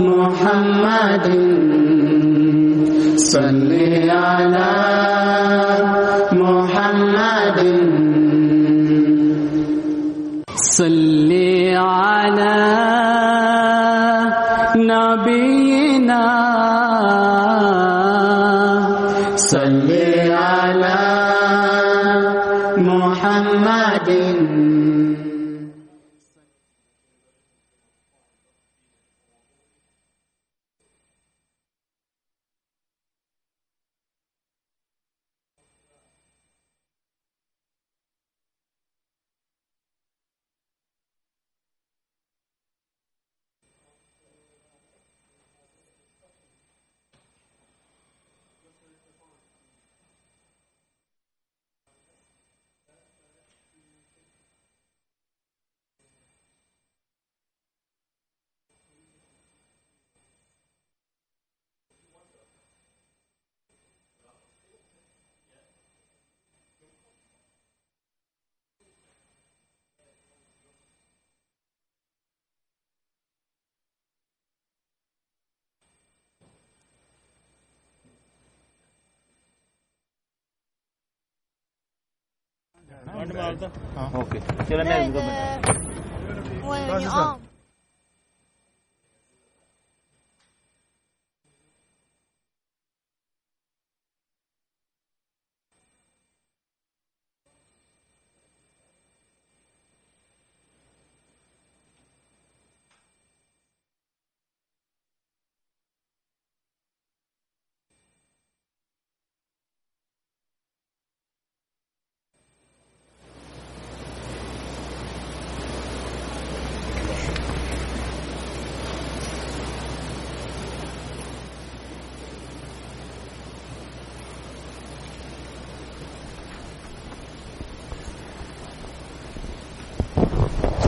محمد. صل على محمد. صل على vardı. Ah. Okay.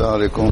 السلام عليكم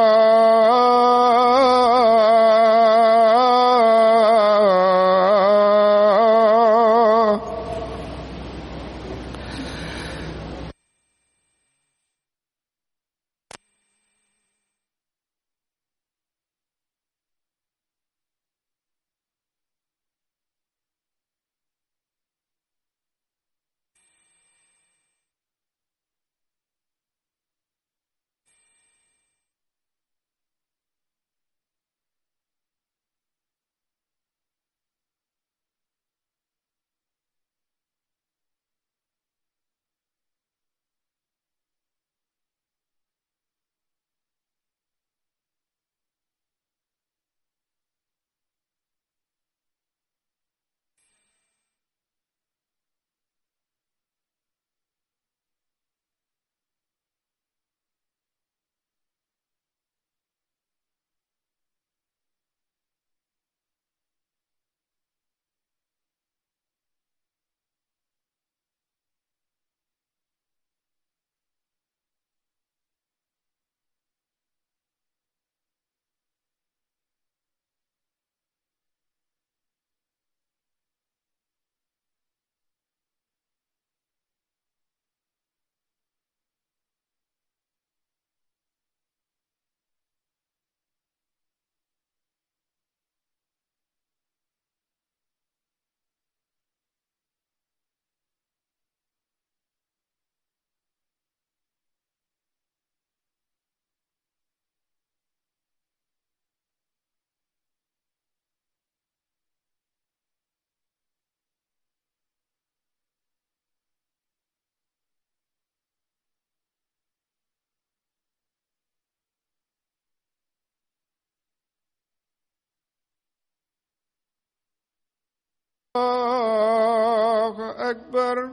الله أكبر.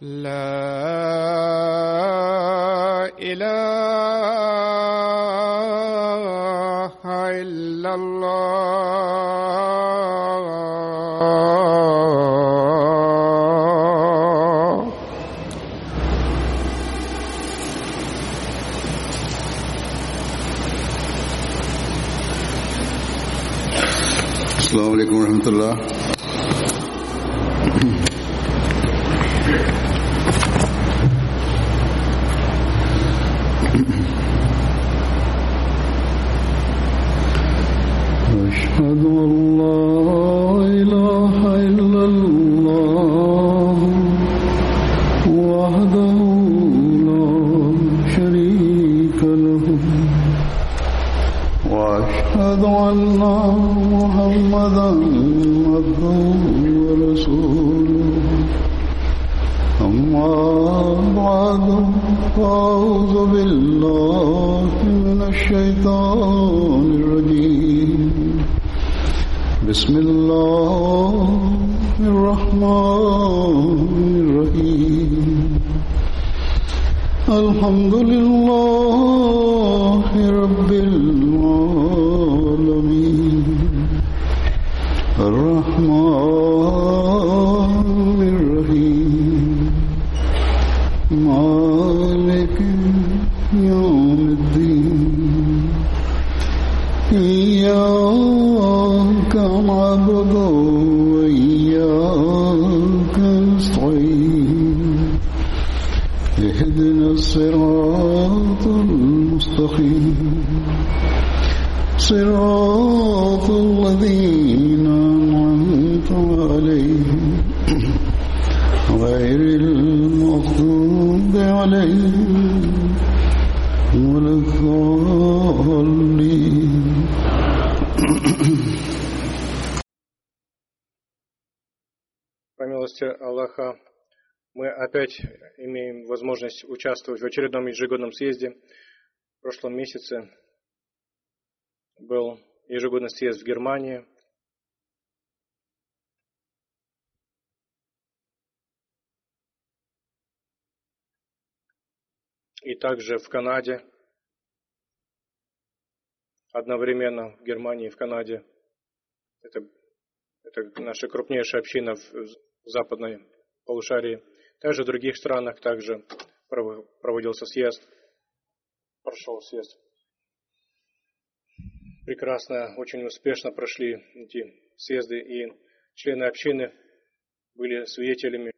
لا إله إلا الله. ورحمة الله По милости Аллаха, мы опять имеем возможность участвовать в очередном ежегодном съезде. В прошлом месяце был ежегодный съезд в Германии. И также в Канаде. Одновременно в Германии и в Канаде. Это, это наша крупнейшая община в, в западной полушарии. Также в других странах также пров- проводился съезд. Прошел съезд. Прекрасно, очень успешно прошли эти съезды, и члены общины были свидетелями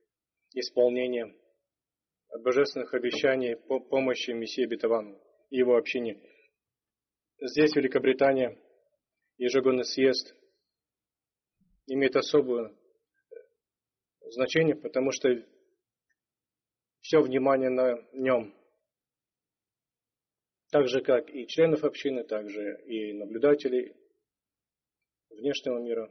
исполнения божественных обещаний по помощи Мессии Бетавану и его общине. Здесь, в Великобритании, ежегодный съезд имеет особое значение, потому что все внимание на нем. Так же, как и членов общины, так же и наблюдателей внешнего мира.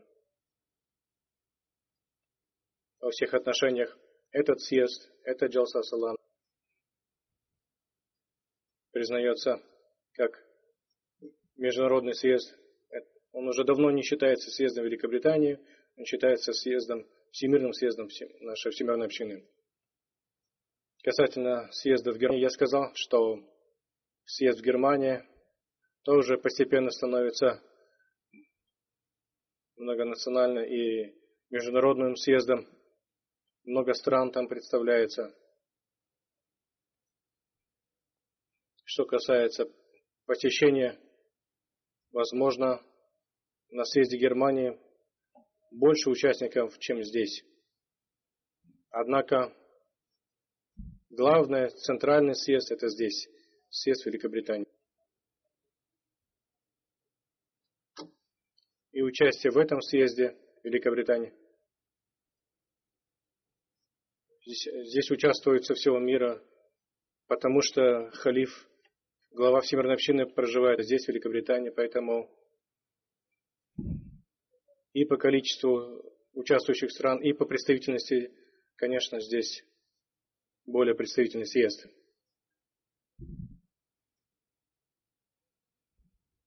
Во всех отношениях этот съезд, это Джалса Салам признается как международный съезд. Он уже давно не считается съездом Великобритании, он считается съездом, всемирным съездом нашей всемирной общины. Касательно съезда в Германии, я сказал, что съезд в Германии тоже постепенно становится многонациональным и международным съездом. Много стран там представляется. Что касается посещения, возможно, на съезде Германии больше участников, чем здесь. Однако главный центральный съезд это здесь, съезд Великобритании. И участие в этом съезде Великобритании. Здесь, здесь участвуют со всего мира, потому что халиф, глава Всемирной общины, проживает здесь, в Великобритании, поэтому и по количеству участвующих стран, и по представительности, конечно, здесь более представительный съезд.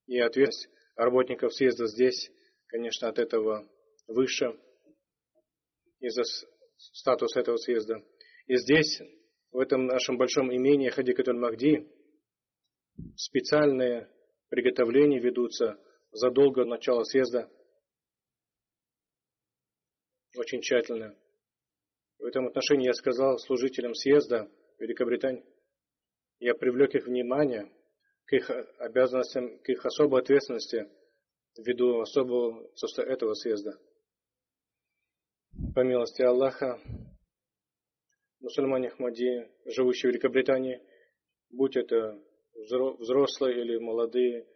И ответственность работников съезда здесь конечно, от этого выше из-за статуса этого съезда. И здесь, в этом нашем большом имении Хадикатуль Махди, специальные приготовления ведутся задолго до начала съезда. Очень тщательно. В этом отношении я сказал служителям съезда Великобритании, я привлек их внимание к их обязанностям, к их особой ответственности ввиду особого этого съезда. По милости Аллаха, мусульмане Ахмади, живущие в Великобритании, будь это взрослые или молодые,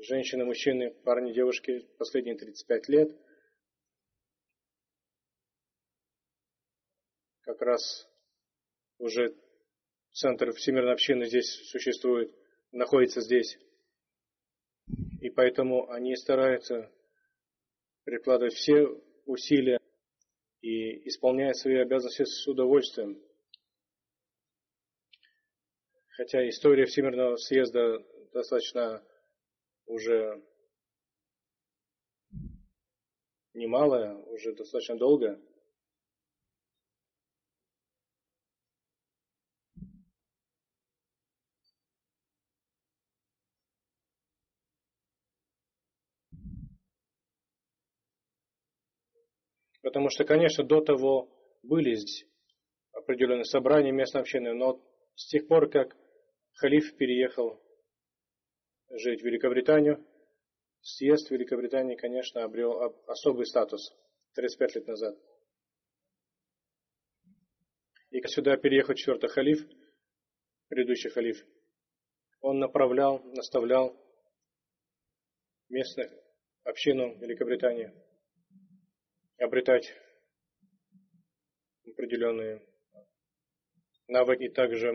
женщины, мужчины, парни, девушки, последние 35 лет, как раз уже центр Всемирной общины здесь существует, находится здесь. И поэтому они стараются прикладывать все усилия и исполняют свои обязанности с удовольствием. Хотя история Всемирного съезда достаточно уже немалая, уже достаточно долгая. Потому что, конечно, до того были здесь определенные собрания местной общины, но с тех пор, как халиф переехал жить в Великобританию, съезд Великобритании, конечно, обрел особый статус 35 лет назад. И сюда переехал четвертый халиф, предыдущий халиф, он направлял, наставлял местных общину Великобритании – обретать определенные навыки. Также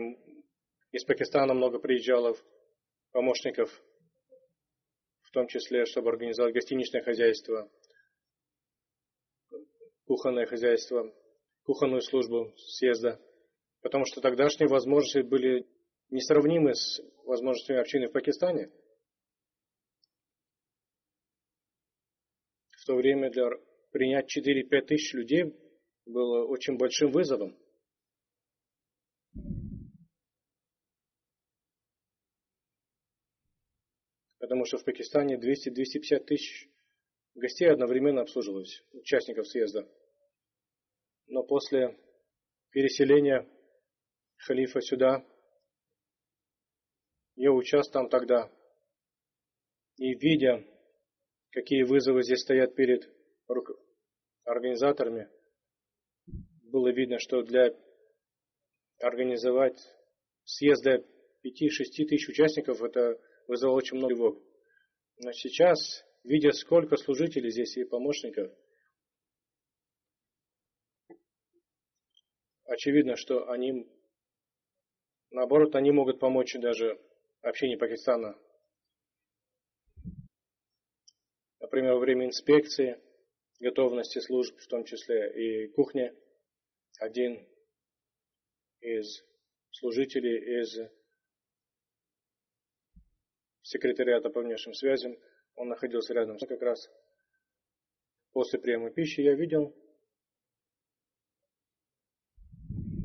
из Пакистана много приезжало помощников, в том числе, чтобы организовать гостиничное хозяйство, кухонное хозяйство, кухонную службу съезда. Потому что тогдашние возможности были несравнимы с возможностями общины в Пакистане. В то время для принять 4-5 тысяч людей было очень большим вызовом. Потому что в Пакистане 200-250 тысяч гостей одновременно обслуживалось, участников съезда. Но после переселения халифа сюда, я участвовал тогда, и видя, какие вызовы здесь стоят перед организаторами, было видно, что для организовать съезда 5-6 тысяч участников это вызвало очень много тревог. Но сейчас, видя сколько служителей здесь и помощников, очевидно, что они, наоборот, они могут помочь даже общению Пакистана. Например, во время инспекции – готовности служб, в том числе и кухни, один из служителей из секретариата по внешним связям, он находился рядом как раз после приема пищи, я видел,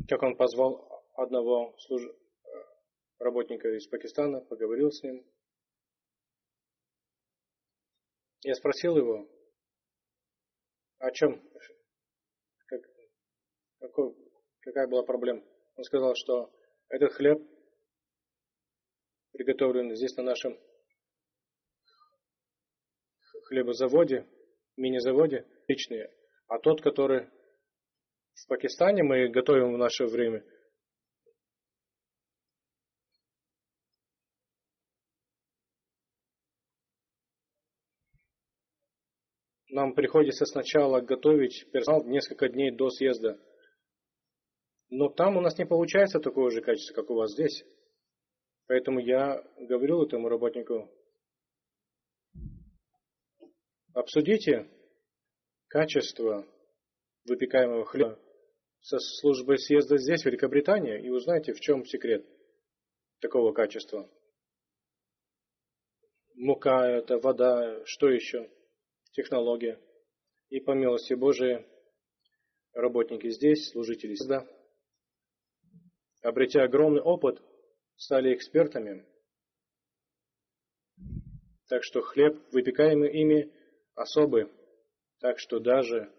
как он позвал одного служ... работника из Пакистана, поговорил с ним. Я спросил его, о чем? Как, какой, какая была проблема? Он сказал, что этот хлеб приготовлен здесь на нашем хлебозаводе, мини-заводе, личные. А тот, который в Пакистане мы готовим в наше время – нам приходится сначала готовить персонал несколько дней до съезда. Но там у нас не получается такого же качества, как у вас здесь. Поэтому я говорил этому работнику, обсудите качество выпекаемого хлеба со службой съезда здесь, в Великобритании, и узнаете, в чем секрет такого качества. Мука это, вода, что еще – технология. И по милости Божией работники здесь, служители сюда, обретя огромный опыт, стали экспертами. Так что хлеб, выпекаемый ими, особый. Так что даже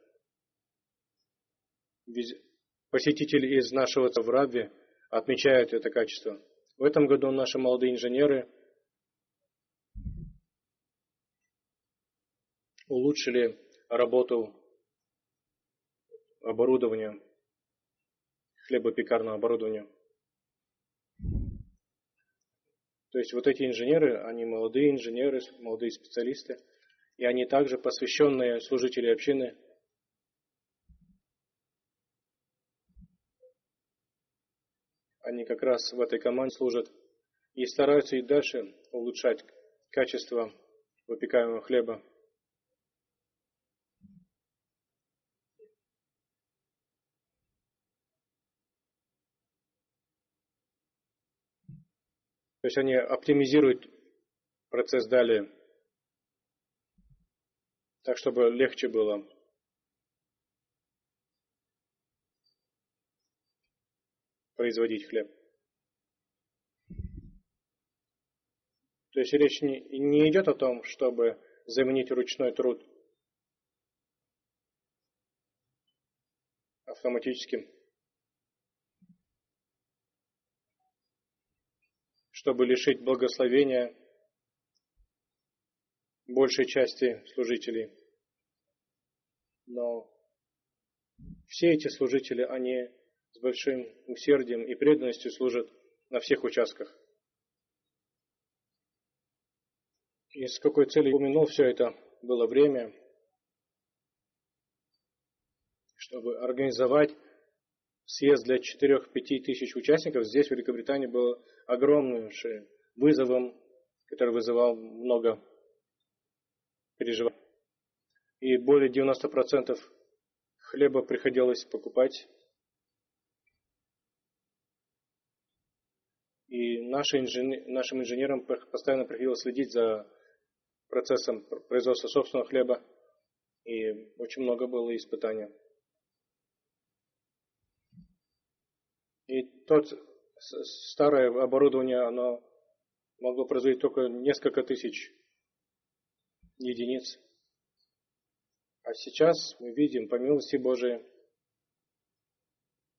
посетители из нашего в Рабве отмечают это качество. В этом году наши молодые инженеры улучшили работу оборудования, хлебопекарного оборудования. То есть вот эти инженеры, они молодые инженеры, молодые специалисты, и они также посвященные служители общины. Они как раз в этой команде служат и стараются и дальше улучшать качество выпекаемого хлеба. То есть они оптимизируют процесс далее, так чтобы легче было. производить хлеб. То есть речь не, не идет о том, чтобы заменить ручной труд автоматическим чтобы лишить благословения большей части служителей. Но все эти служители, они с большим усердием и преданностью служат на всех участках. И с какой целью упомянул все это было время, чтобы организовать съезд для 4-5 тысяч участников здесь, в Великобритании, был огромным вызовом, который вызывал много переживаний. И более 90% хлеба приходилось покупать. И наши инженер, нашим инженерам постоянно приходилось следить за процессом производства собственного хлеба. И очень много было испытаний. И тот старое оборудование, оно могло производить только несколько тысяч единиц. А сейчас мы видим, по милости Божией,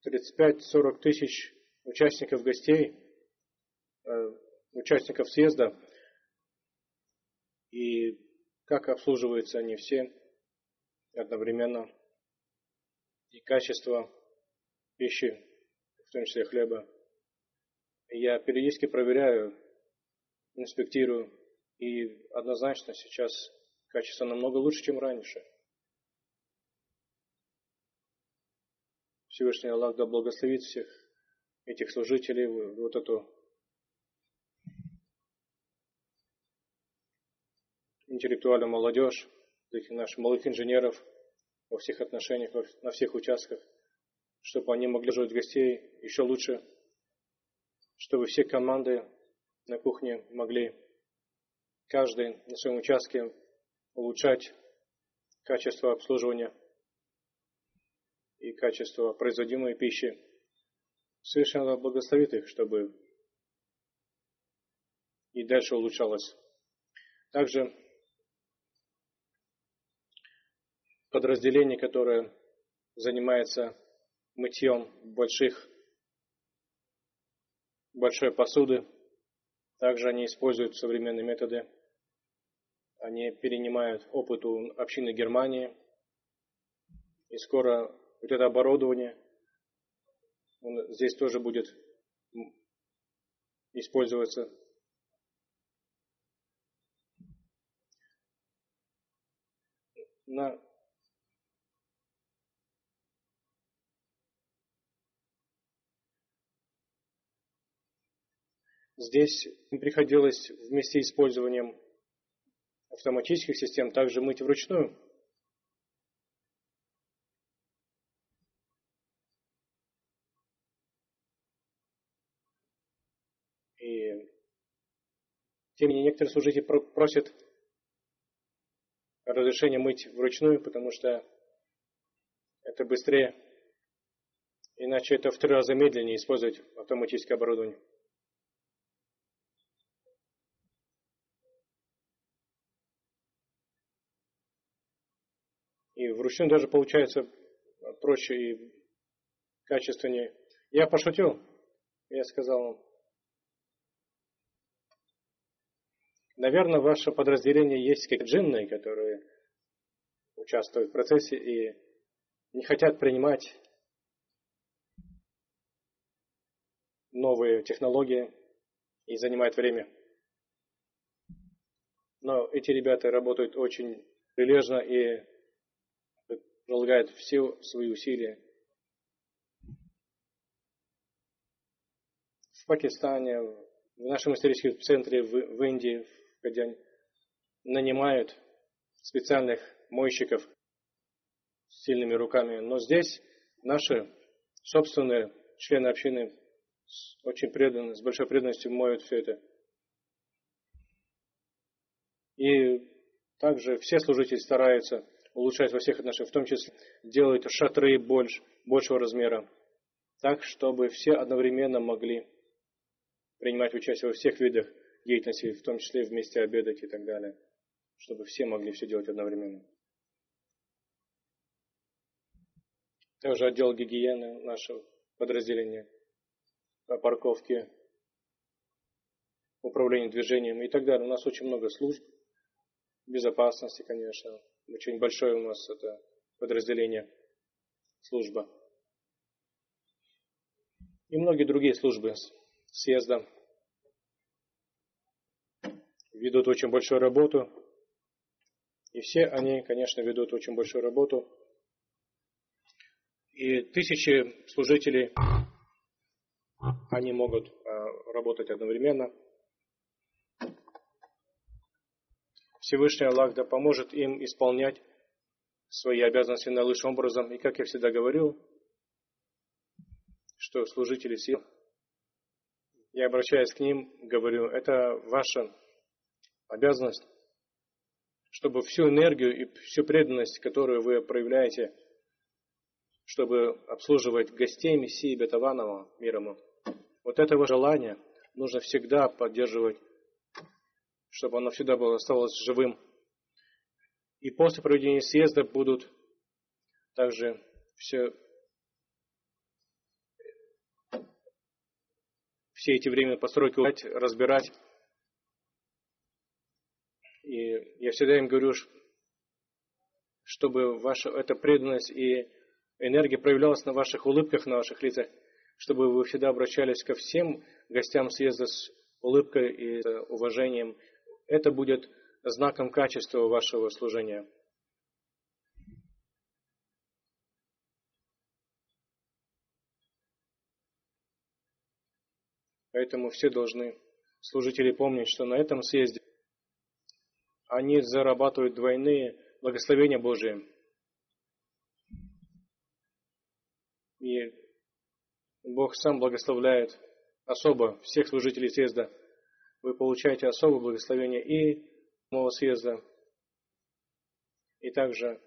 35-40 тысяч участников гостей, э, участников съезда, и как обслуживаются они все одновременно, и качество пищи в том числе хлеба. Я периодически проверяю, инспектирую, и однозначно сейчас качество намного лучше, чем раньше. Всевышний Аллах да благословит всех этих служителей, вот эту интеллектуальную молодежь, таких наших молодых инженеров во всех отношениях, на всех участках – чтобы они могли жить гостей еще лучше, чтобы все команды на кухне могли каждый на своем участке улучшать качество обслуживания и качество производимой пищи. Совершенно благословит их, чтобы и дальше улучшалось. Также подразделение, которое занимается мытьем больших, большой посуды. Также они используют современные методы. Они перенимают опыт у общины Германии. И скоро вот это оборудование здесь тоже будет использоваться. На Здесь приходилось вместе с использованием автоматических систем также мыть вручную. И тем не менее некоторые служители просят разрешение мыть вручную, потому что это быстрее. Иначе это в три раза медленнее использовать автоматическое оборудование. Вручную даже получается проще и качественнее. Я пошутил. Я сказал, наверное, ваше подразделение есть как джинны, которые участвуют в процессе и не хотят принимать новые технологии и занимают время. Но эти ребята работают очень прилежно и прилагают все свои усилия. В Пакистане, в нашем историческом центре в, в Индии, в Кадяне, нанимают специальных мойщиков с сильными руками. Но здесь наши собственные члены общины очень преданно, с большой преданностью моют все это. И также все служители стараются улучшать во всех отношениях, в том числе делают шатры больше, большего размера, так, чтобы все одновременно могли принимать участие во всех видах деятельности, в том числе вместе обедать и так далее, чтобы все могли все делать одновременно. Также отдел гигиены нашего подразделения, парковки, управление движением и так далее. У нас очень много служб, безопасности, конечно, очень большое у нас это подразделение, служба. И многие другие службы съезда ведут очень большую работу. И все они, конечно, ведут очень большую работу. И тысячи служителей, они могут а, работать одновременно. Всевышний Аллах да поможет им исполнять свои обязанности наилучшим образом. И как я всегда говорю, что служители сил, я обращаюсь к ним, говорю, это ваша обязанность, чтобы всю энергию и всю преданность, которую вы проявляете, чтобы обслуживать гостей Мессии Бетаванова, мир ему, вот этого желания нужно всегда поддерживать чтобы оно всегда было, оставалось живым. И после проведения съезда будут также все, все эти временные постройки разбирать. И я всегда им говорю, чтобы ваша эта преданность и энергия проявлялась на ваших улыбках, на ваших лицах, чтобы вы всегда обращались ко всем гостям съезда с улыбкой и уважением это будет знаком качества вашего служения. Поэтому все должны, служители, помнить, что на этом съезде они зарабатывают двойные благословения Божие. И Бог сам благословляет особо всех служителей съезда – вы получаете особое благословение и нового съезда, и также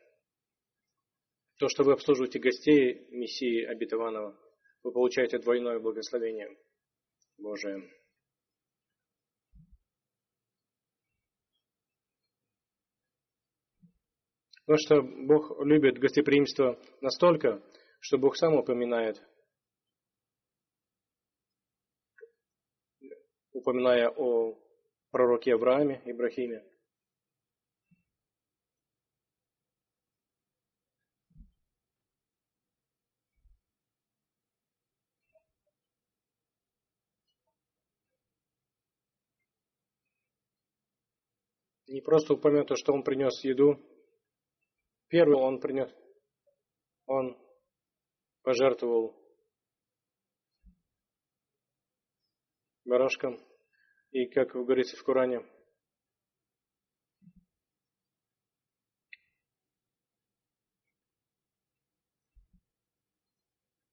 то, что вы обслуживаете гостей Мессии Обетованного, вы получаете двойное благословение Божие. Потому что Бог любит гостеприимство настолько, что Бог сам упоминает – упоминая о пророке Аврааме, Ибрахиме. Не просто упомянуть то, что он принес еду. Первый он принес, он пожертвовал барашком и как говорится в Коране,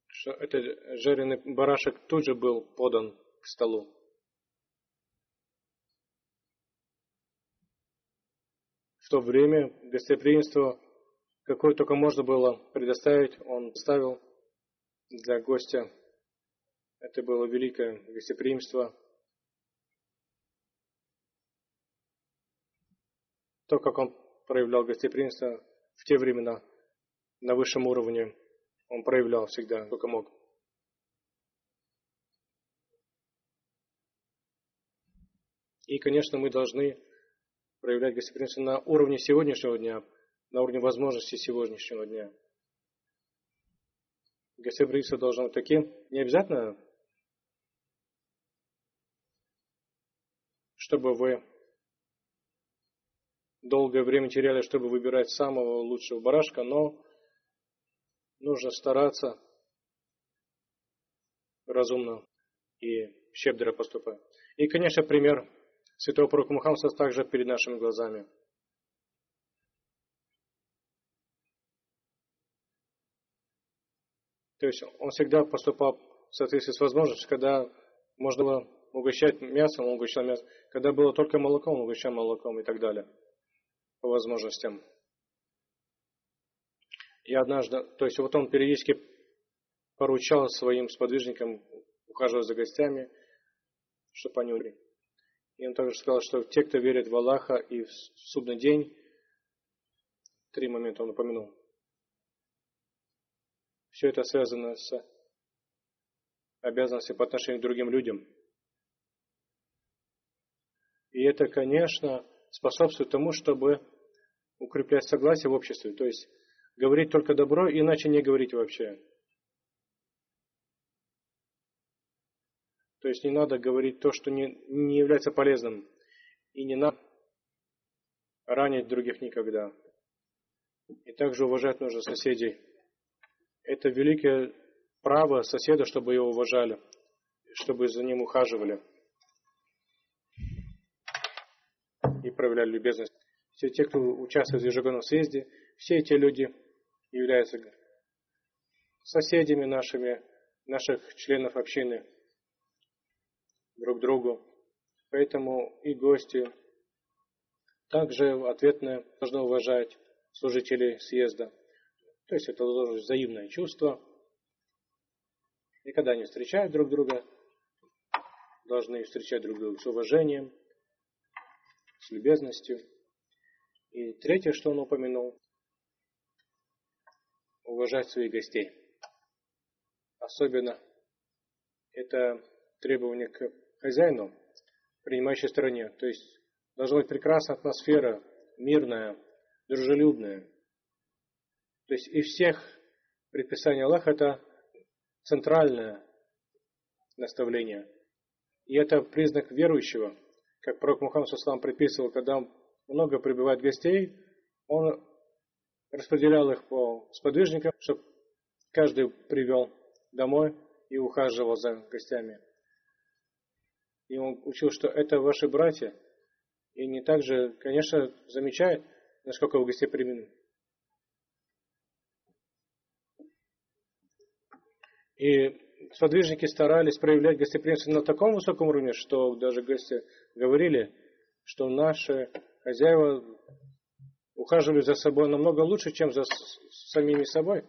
что этот жареный барашек тут же был подан к столу. то время гостеприимство, какое только можно было предоставить, он ставил для гостя. Это было великое гостеприимство. То, как он проявлял гостеприимство в те времена на высшем уровне, он проявлял всегда, только мог. И, конечно, мы должны проявлять гостеприимство на уровне сегодняшнего дня, на уровне возможностей сегодняшнего дня. Гостеприимство должно быть таким, не обязательно, чтобы вы долгое время теряли, чтобы выбирать самого лучшего барашка, но нужно стараться разумно и щедро поступать. И, конечно, пример святого пророка Мухаммада также перед нашими глазами. То есть он всегда поступал в соответствии с возможностью, когда можно было угощать мясом, он угощал мясом. Когда было только молоком, он угощал молоком и так далее. Возможностям. И однажды, то есть вот он периодически поручал своим сподвижникам ухаживать за гостями, чтобы они умерли. И он также сказал, что те, кто верит в Аллаха и в судный день, три момента он упомянул. Все это связано с обязанностью по отношению к другим людям. И это, конечно, способствует тому, чтобы укреплять согласие в обществе. То есть говорить только добро, иначе не говорить вообще. То есть не надо говорить то, что не, не является полезным. И не надо ранить других никогда. И также уважать нужно соседей. Это великое право соседа, чтобы его уважали, чтобы за ним ухаживали и проявляли любезность. Все те, кто участвует в ежегодном съезде, все эти люди являются соседями нашими, наших членов общины – друг другу. Поэтому и гости также ответно должны уважать служителей съезда. То есть это должно быть взаимное чувство. И когда они встречают друг друга, должны встречать друг друга с уважением, с любезностью. И третье, что он упомянул, уважать своих гостей. Особенно это требование к хозяину, принимающей стороне. То есть должна быть прекрасная атмосфера, мирная, дружелюбная. То есть из всех предписаний Аллаха это центральное наставление. И это признак верующего. Как пророк Мухаммад Суслам предписывал, когда много прибывает гостей, он распределял их по сподвижникам, чтобы каждый привел домой и ухаживал за гостями. И он учил, что это ваши братья. И не также, конечно, замечает, насколько вы гостеприимны. И сподвижники старались проявлять гостеприимство на таком высоком уровне, что даже гости говорили, что наши хозяева ухаживали за собой намного лучше, чем за самими собой.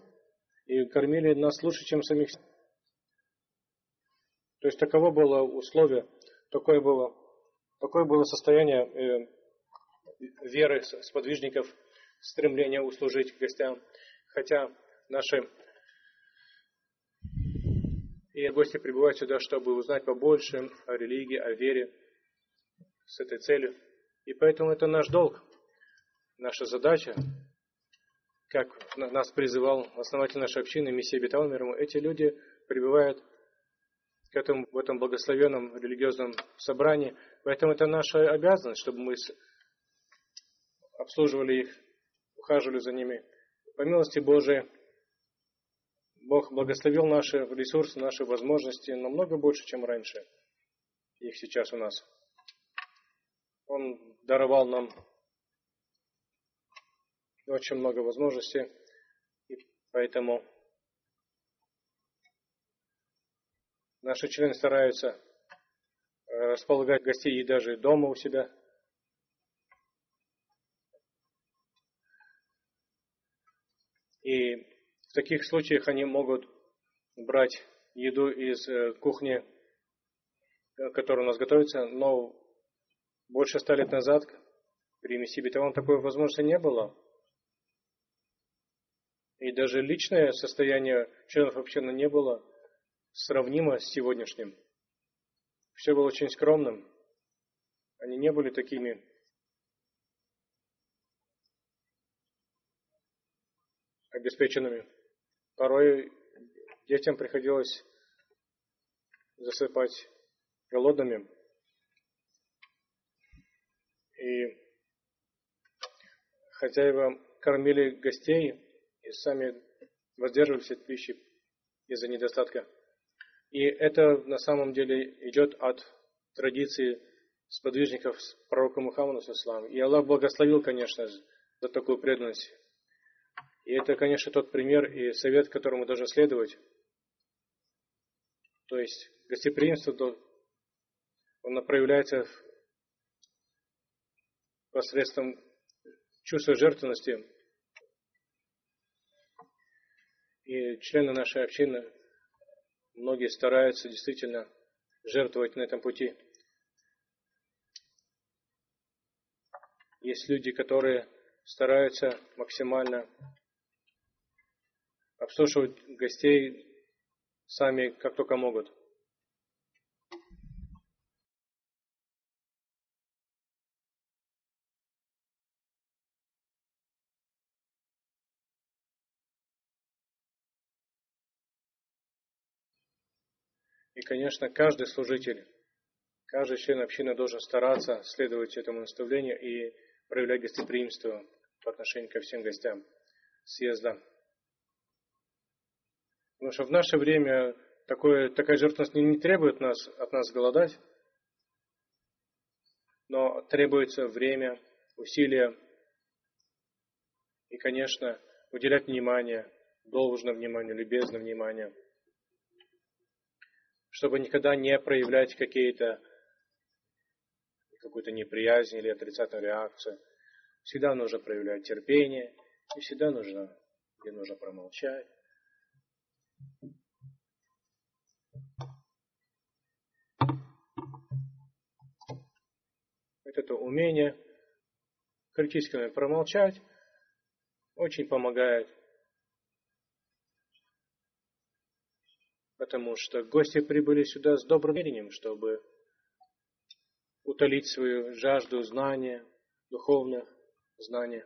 И кормили нас лучше, чем самих. То есть таково было условие такое было, такое было состояние э, веры сподвижников, стремление услужить гостям. Хотя наши и гости прибывают сюда, чтобы узнать побольше о религии, о вере с этой целью. И поэтому это наш долг, наша задача, как нас призывал основатель нашей общины, Мессия Беталмерому, эти люди прибывают к этому, в этом благословенном религиозном собрании. Поэтому это наша обязанность, чтобы мы обслуживали их, ухаживали за ними. По милости Божией, Бог благословил наши ресурсы, наши возможности намного больше, чем раньше. Их сейчас у нас. Он даровал нам очень много возможностей, и поэтому наши члены стараются э, располагать гостей и даже дома у себя. И в таких случаях они могут брать еду из э, кухни, э, которая у нас готовится, но больше ста лет назад при Мессии Бетаван такой возможности не было. И даже личное состояние членов общины не было сравнимо с сегодняшним. Все было очень скромным. Они не были такими обеспеченными. Порой детям приходилось засыпать голодными. И хозяева кормили гостей и сами воздерживались от пищи из-за недостатка. И это на самом деле идет от традиции сподвижников пророка Мухаммада, ислам. И Аллах благословил, конечно, за такую преданность. И это, конечно, тот пример и совет, которому должны следовать. То есть гостеприимство, оно проявляется посредством чувства жертвенности. И члены нашей общины, многие стараются действительно жертвовать на этом пути. Есть люди, которые стараются максимально обслуживать гостей сами, как только могут. Конечно, каждый служитель, каждый член общины должен стараться следовать этому наставлению и проявлять гостеприимство по отношению ко всем гостям съезда. Потому что в наше время такое, такая жертвенность не, не требует нас, от нас голодать, но требуется время, усилия и, конечно, уделять внимание, должное внимание, любезное внимание – чтобы никогда не проявлять какие-то какую-то неприязнь или отрицательную реакцию. Всегда нужно проявлять терпение, и всегда нужно, где нужно промолчать. Это умение критически промолчать очень помогает потому что гости прибыли сюда с добрым намерением, чтобы утолить свою жажду знания, духовных знаний.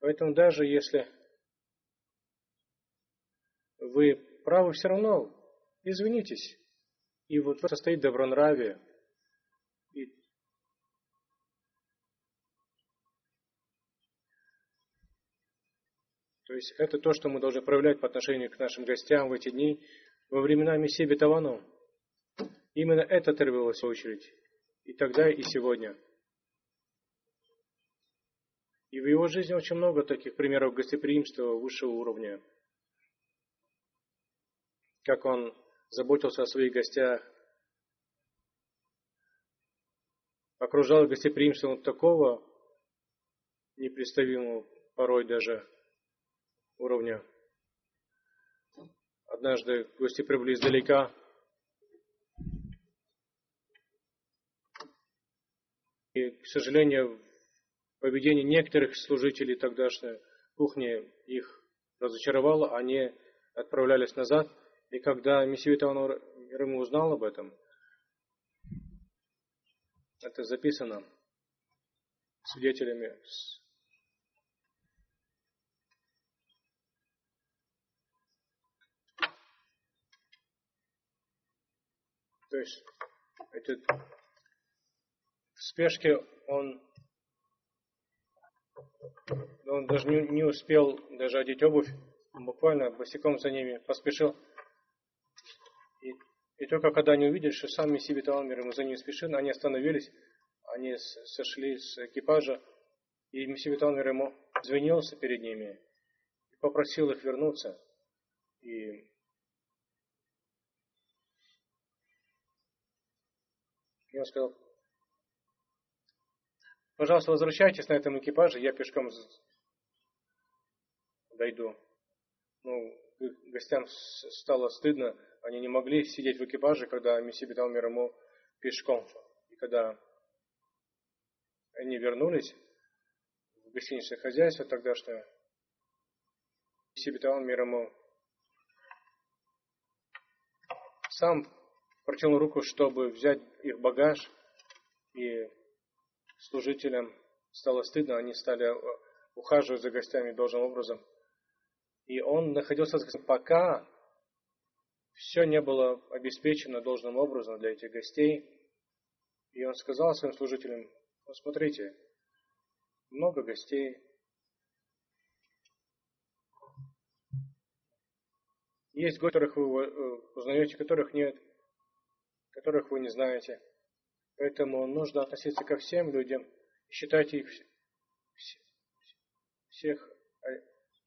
Поэтому даже если вы правы, все равно извинитесь. И вот это стоит добронравие. И То есть это то, что мы должны проявлять по отношению к нашим гостям в эти дни, во времена Мессии Бетавану. Именно это требовалось в очередь. И тогда, и сегодня. И в его жизни очень много таких примеров гостеприимства высшего уровня. Как он заботился о своих гостях, окружал гостеприимством такого непредставимого порой даже уровня. Однажды гости прибыли издалека. И, к сожалению, поведение некоторых служителей тогдашней кухни их разочаровало, они отправлялись назад. И когда Мессия Ему узнал об этом, это записано свидетелями То есть этот, в спешке он, он даже не, не успел даже одеть обувь, буквально босиком за ними поспешил. И, и только когда они увидели, что сам Мессия Талмир ему за ними спешил, они остановились, они сошли с экипажа, и Мессия Талмир ему извинился перед ними и попросил их вернуться. И И он сказал, пожалуйста, возвращайтесь на этом экипаже, я пешком дойду. Ну, гостям стало стыдно, они не могли сидеть в экипаже, когда Мессия Бетал мир ему пешком. И когда они вернулись в гостиничное хозяйство тогдашнее, Мессия Бетал мир ему сам протянул руку, чтобы взять их багаж, и служителям стало стыдно, они стали ухаживать за гостями должным образом. И он находился, пока все не было обеспечено должным образом для этих гостей. И он сказал своим служителям, ну, смотрите, много гостей. Есть гости, которых вы э, узнаете, которых нет, которых вы не знаете. Поэтому нужно относиться ко всем людям, считайте их всех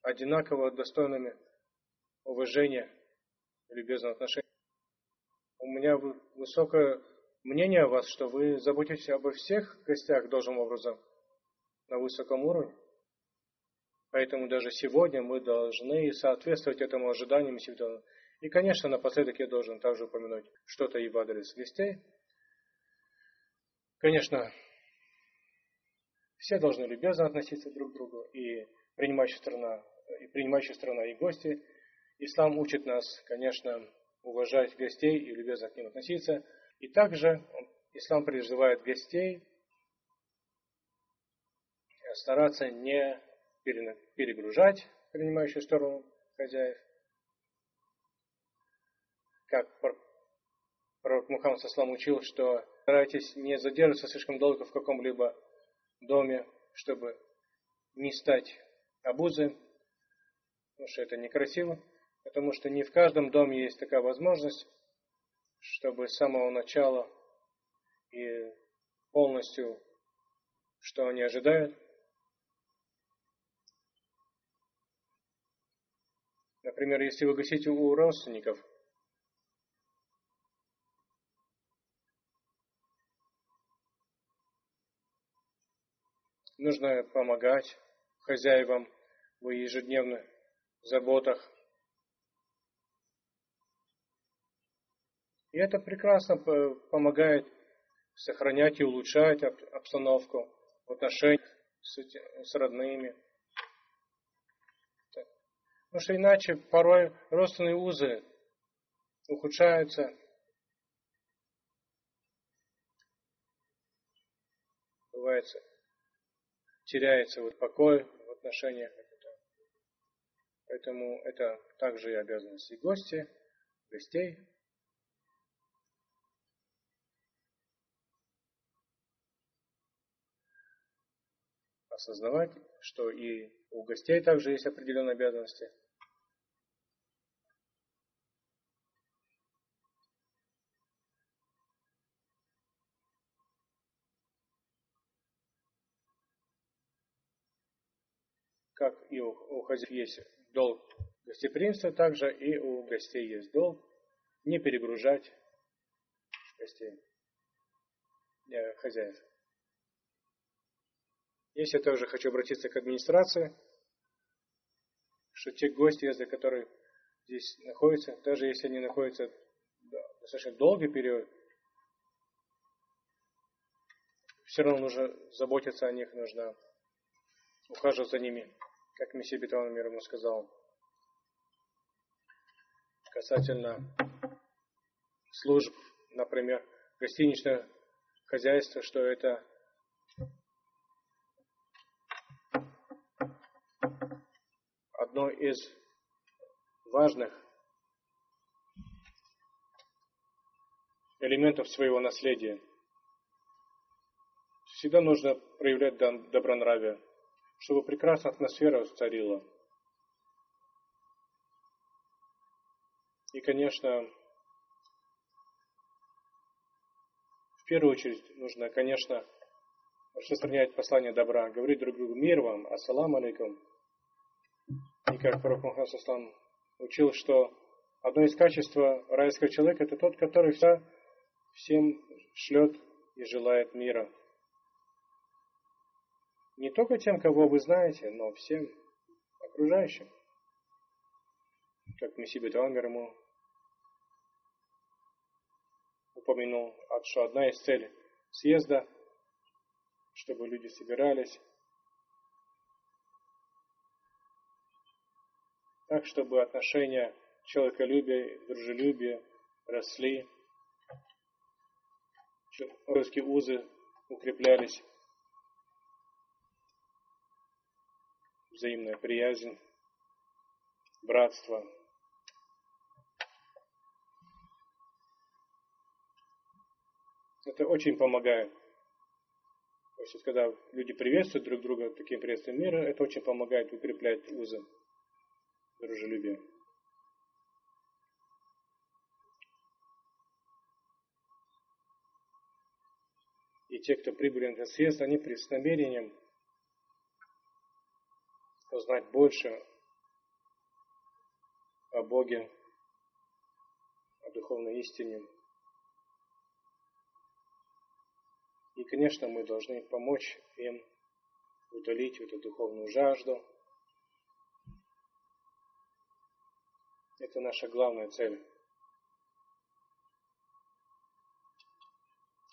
одинаково достойными уважения и любезного отношения. У меня высокое мнение о вас, что вы заботитесь обо всех гостях должным образом на высоком уровне. Поэтому даже сегодня мы должны соответствовать этому ожиданию Мессии И, конечно, напоследок я должен также упомянуть что-то и в адрес гостей. Конечно, все должны любезно относиться друг к другу, и принимающая страна, и принимающая страна, и гости. Ислам учит нас, конечно, уважать гостей и любезно к ним относиться. И также ислам призывает гостей стараться не перегружать принимающую сторону хозяев. Как пророк Мухаммад Саслам учил, что старайтесь не задерживаться слишком долго в каком-либо доме, чтобы не стать обузой, потому что это некрасиво, потому что не в каждом доме есть такая возможность, чтобы с самого начала и полностью, что они ожидают. Например, если вы гостите у родственников, нужно помогать хозяевам в ежедневных заботах. И это прекрасно помогает сохранять и улучшать обстановку в отношениях с родными. Потому что иначе порой родственные узы ухудшаются. Бывает теряется вот покой в отношениях. Поэтому это также и обязанности гости, гостей. Осознавать, что и у гостей также есть определенные обязанности – и у, у хозяев есть долг гостеприимства, также и у гостей есть долг не перегружать гостей, э, хозяев. Здесь я также хочу обратиться к администрации, что те гости, если которые здесь находятся, даже если они находятся достаточно долгий период, все равно нужно заботиться о них, нужно ухаживать за ними как Мессия Бетон мир ему сказал, касательно служб, например, гостиничное хозяйство, что это одно из важных элементов своего наследия. Всегда нужно проявлять добронравие чтобы прекрасная атмосфера царила. И, конечно, в первую очередь нужно, конечно, распространять послание добра, говорить друг другу мир вам, ассаламу алейкум. И как пророк Мухаммад Аслам учил, что одно из качеств райского человека это тот, который всем шлет и желает мира. Не только тем, кого вы знаете, но всем окружающим. как Мессия Бетуамер ему упомянул, что одна из целей съезда, чтобы люди собирались, так, чтобы отношения человеколюбия, дружелюбия росли, человеческие узы укреплялись, взаимная приязнь, братство. Это очень помогает. То есть, когда люди приветствуют друг друга таким приветствием мира, это очень помогает укреплять узы дружелюбия. И те, кто прибыли на этот съезд, они с намерением узнать больше о Боге, о духовной истине. И, конечно, мы должны помочь им утолить эту духовную жажду. Это наша главная цель.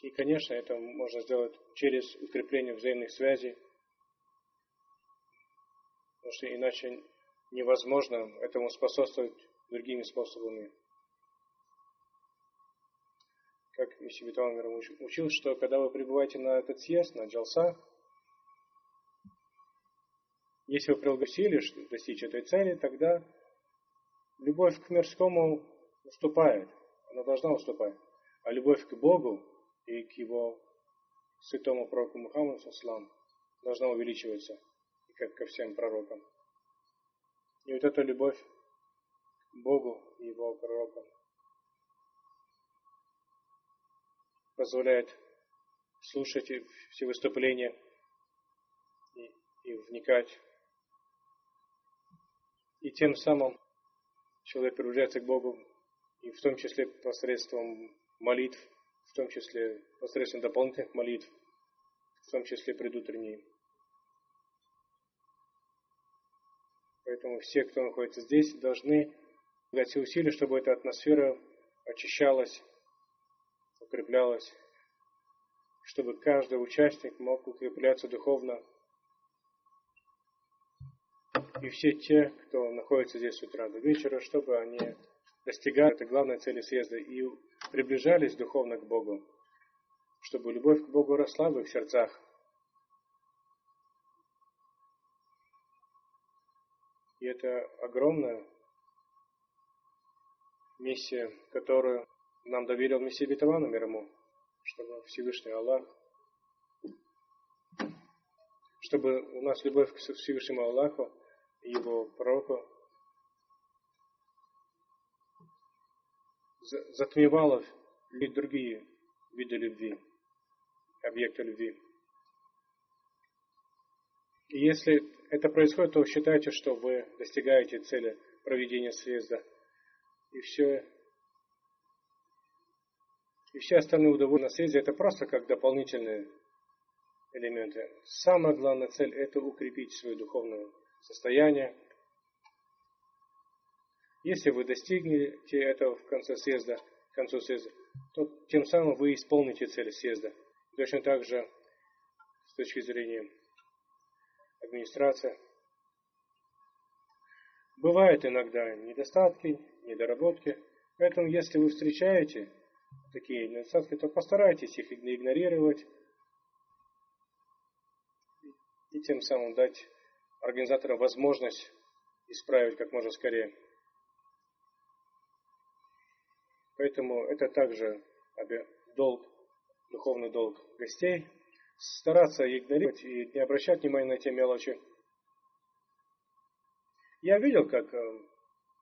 И, конечно, это можно сделать через укрепление взаимных связей, потому что иначе невозможно этому способствовать другими способами. Как Мессия Битвамер учил, что когда вы прибываете на этот съезд, на Джалса, если вы прилагали достичь этой цели, тогда любовь к мирскому уступает. Она должна уступать. А любовь к Богу и к его святому пророку Мухаммаду Слам должна увеличиваться, как ко всем пророкам. И вот эта любовь к Богу и его пророкам позволяет слушать все выступления и, и вникать. И тем самым человек приближается к Богу, и в том числе посредством молитв, в том числе посредством дополнительных молитв, в том числе предутренней. Поэтому все, кто находится здесь, должны дать все усилия, чтобы эта атмосфера очищалась, укреплялась, чтобы каждый участник мог укрепляться духовно. И все те, кто находится здесь с утра до вечера, чтобы они достигали этой главной цели съезда и приближались духовно к Богу, чтобы любовь к Богу росла в их сердцах. Это огромная миссия, которую нам доверил Мессия Битавану мир чтобы Всевышний Аллах, чтобы у нас любовь к Всевышнему Аллаху и Его пророку затмевала другие виды любви, объекты любви. И если это происходит, то считайте, что вы достигаете цели проведения съезда. И все, и все остальные удовольствия на съезде это просто как дополнительные элементы. Самая главная цель это укрепить свое духовное состояние. Если вы достигнете этого в конце съезда, к концу съезда, то тем самым вы исполните цель съезда. Точно так же с точки зрения администрация. Бывают иногда недостатки, недоработки. Поэтому, если вы встречаете такие недостатки, то постарайтесь их игнорировать и тем самым дать организаторам возможность исправить как можно скорее. Поэтому это также долг, духовный долг гостей, стараться игнорировать и не обращать внимания на те мелочи. Я видел, как э,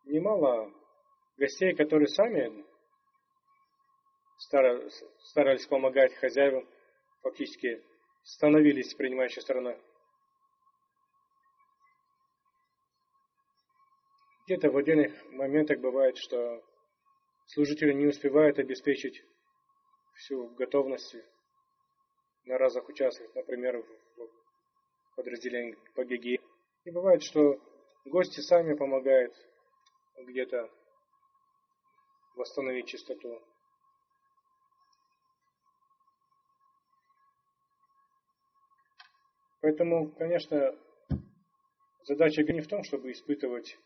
немало гостей, которые сами старались помогать хозяевам, фактически становились принимающей стороной. Где-то в отдельных моментах бывает, что служители не успевают обеспечить всю готовность на разных участках, например, в подразделении по ГГИ. И бывает, что гости сами помогают где-то восстановить чистоту. Поэтому, конечно, задача не в том, чтобы испытывать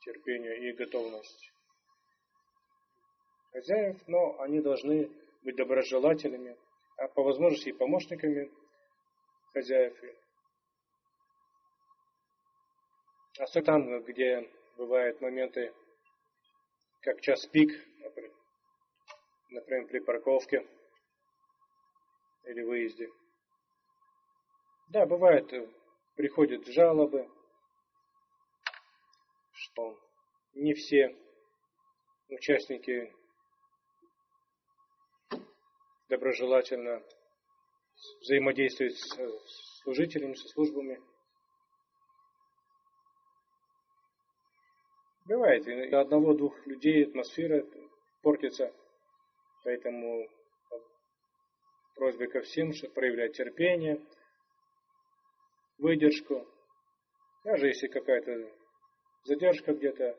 терпение и готовность хозяев, но они должны быть доброжелателями, а по возможности и помощниками хозяев. Особенно там, где бывают моменты, как час пик, например, при парковке или выезде. Да, бывает, приходят жалобы, что не все участники доброжелательно взаимодействуют с служителями, со службами. Бывает, для одного-двух людей атмосфера портится, поэтому просьба ко всем, чтобы проявлять терпение, выдержку, даже если какая-то задержка где-то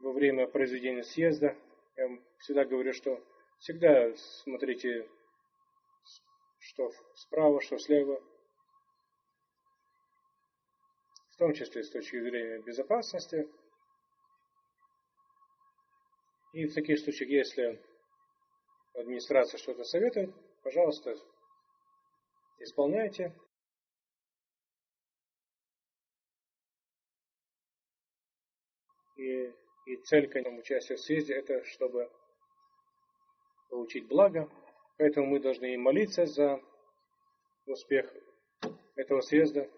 во время произведения съезда, я вам всегда говорю, что всегда смотрите, что справа, что слева, в том числе с точки зрения безопасности. И в таких случаях, если администрация что-то советует, пожалуйста, исполняйте. Цель, конечно, участия в съезде, это чтобы получить благо. Поэтому мы должны и молиться за успех этого съезда.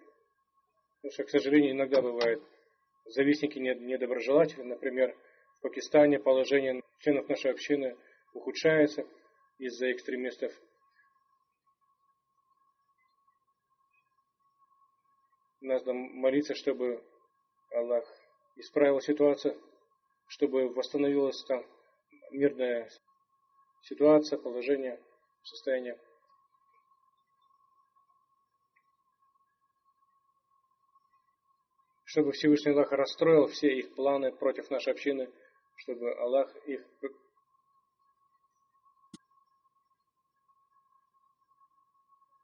Потому что, к сожалению, иногда бывает завистники недоброжелательны. Например, в Пакистане положение членов нашей общины ухудшается из-за экстремистов. Надо молиться, чтобы Аллах исправил ситуацию, чтобы восстановилась там мирная ситуация, положение, состояние. Чтобы Всевышний Аллах расстроил все их планы против нашей общины, чтобы Аллах их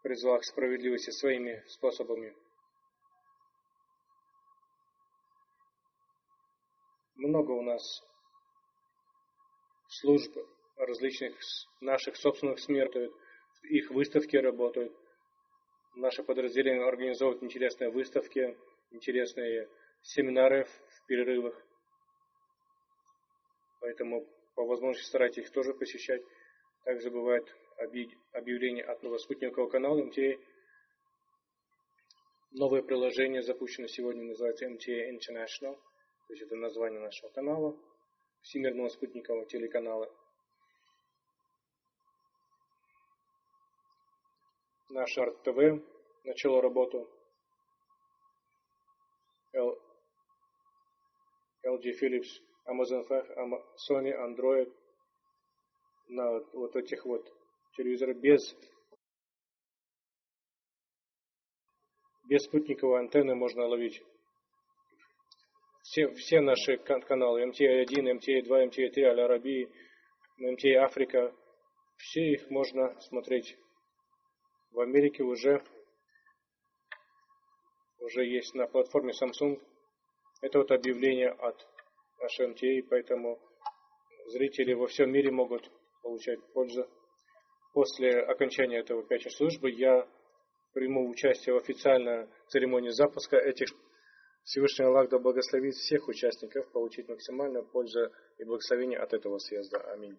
призвал к справедливости своими способами. Много у нас служб различных наших собственных СМИ их выставки работают. Наше подразделение организовывает интересные выставки, интересные семинары в перерывах. Поэтому по возможности старайтесь их тоже посещать. Также бывает объявление от нового спутникового канала МТА. Новое приложение запущено сегодня, называется MTA International. То есть это название нашего канала, Всемирного спутникового телеканала. Наш Арт ТВ начало работу. LG Philips, Amazon Fire, Sony, Android на вот этих вот телевизорах без без спутниковой антенны можно ловить все, все наши каналы МТА-1, МТА-2, МТА-3, Аль-Арабии, МТА Африка, все их можно смотреть в Америке уже, уже есть на платформе Samsung. Это вот объявление от HMTA, поэтому зрители во всем мире могут получать пользу. После окончания этого пятничной службы я приму участие в официальной церемонии запуска этих Всевышний Аллах да благословит всех участников получить максимальную пользу и благословение от этого съезда. Аминь.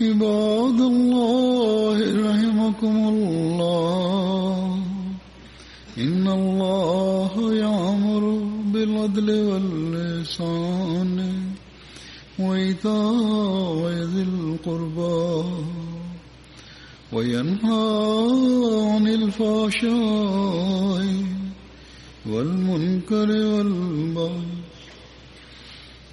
عباد الله رحمكم الله. إن الله يأمر بالعدل واللسان وإيتاء ذي القربى وينهى عن الفحشاء والمنكر والبغي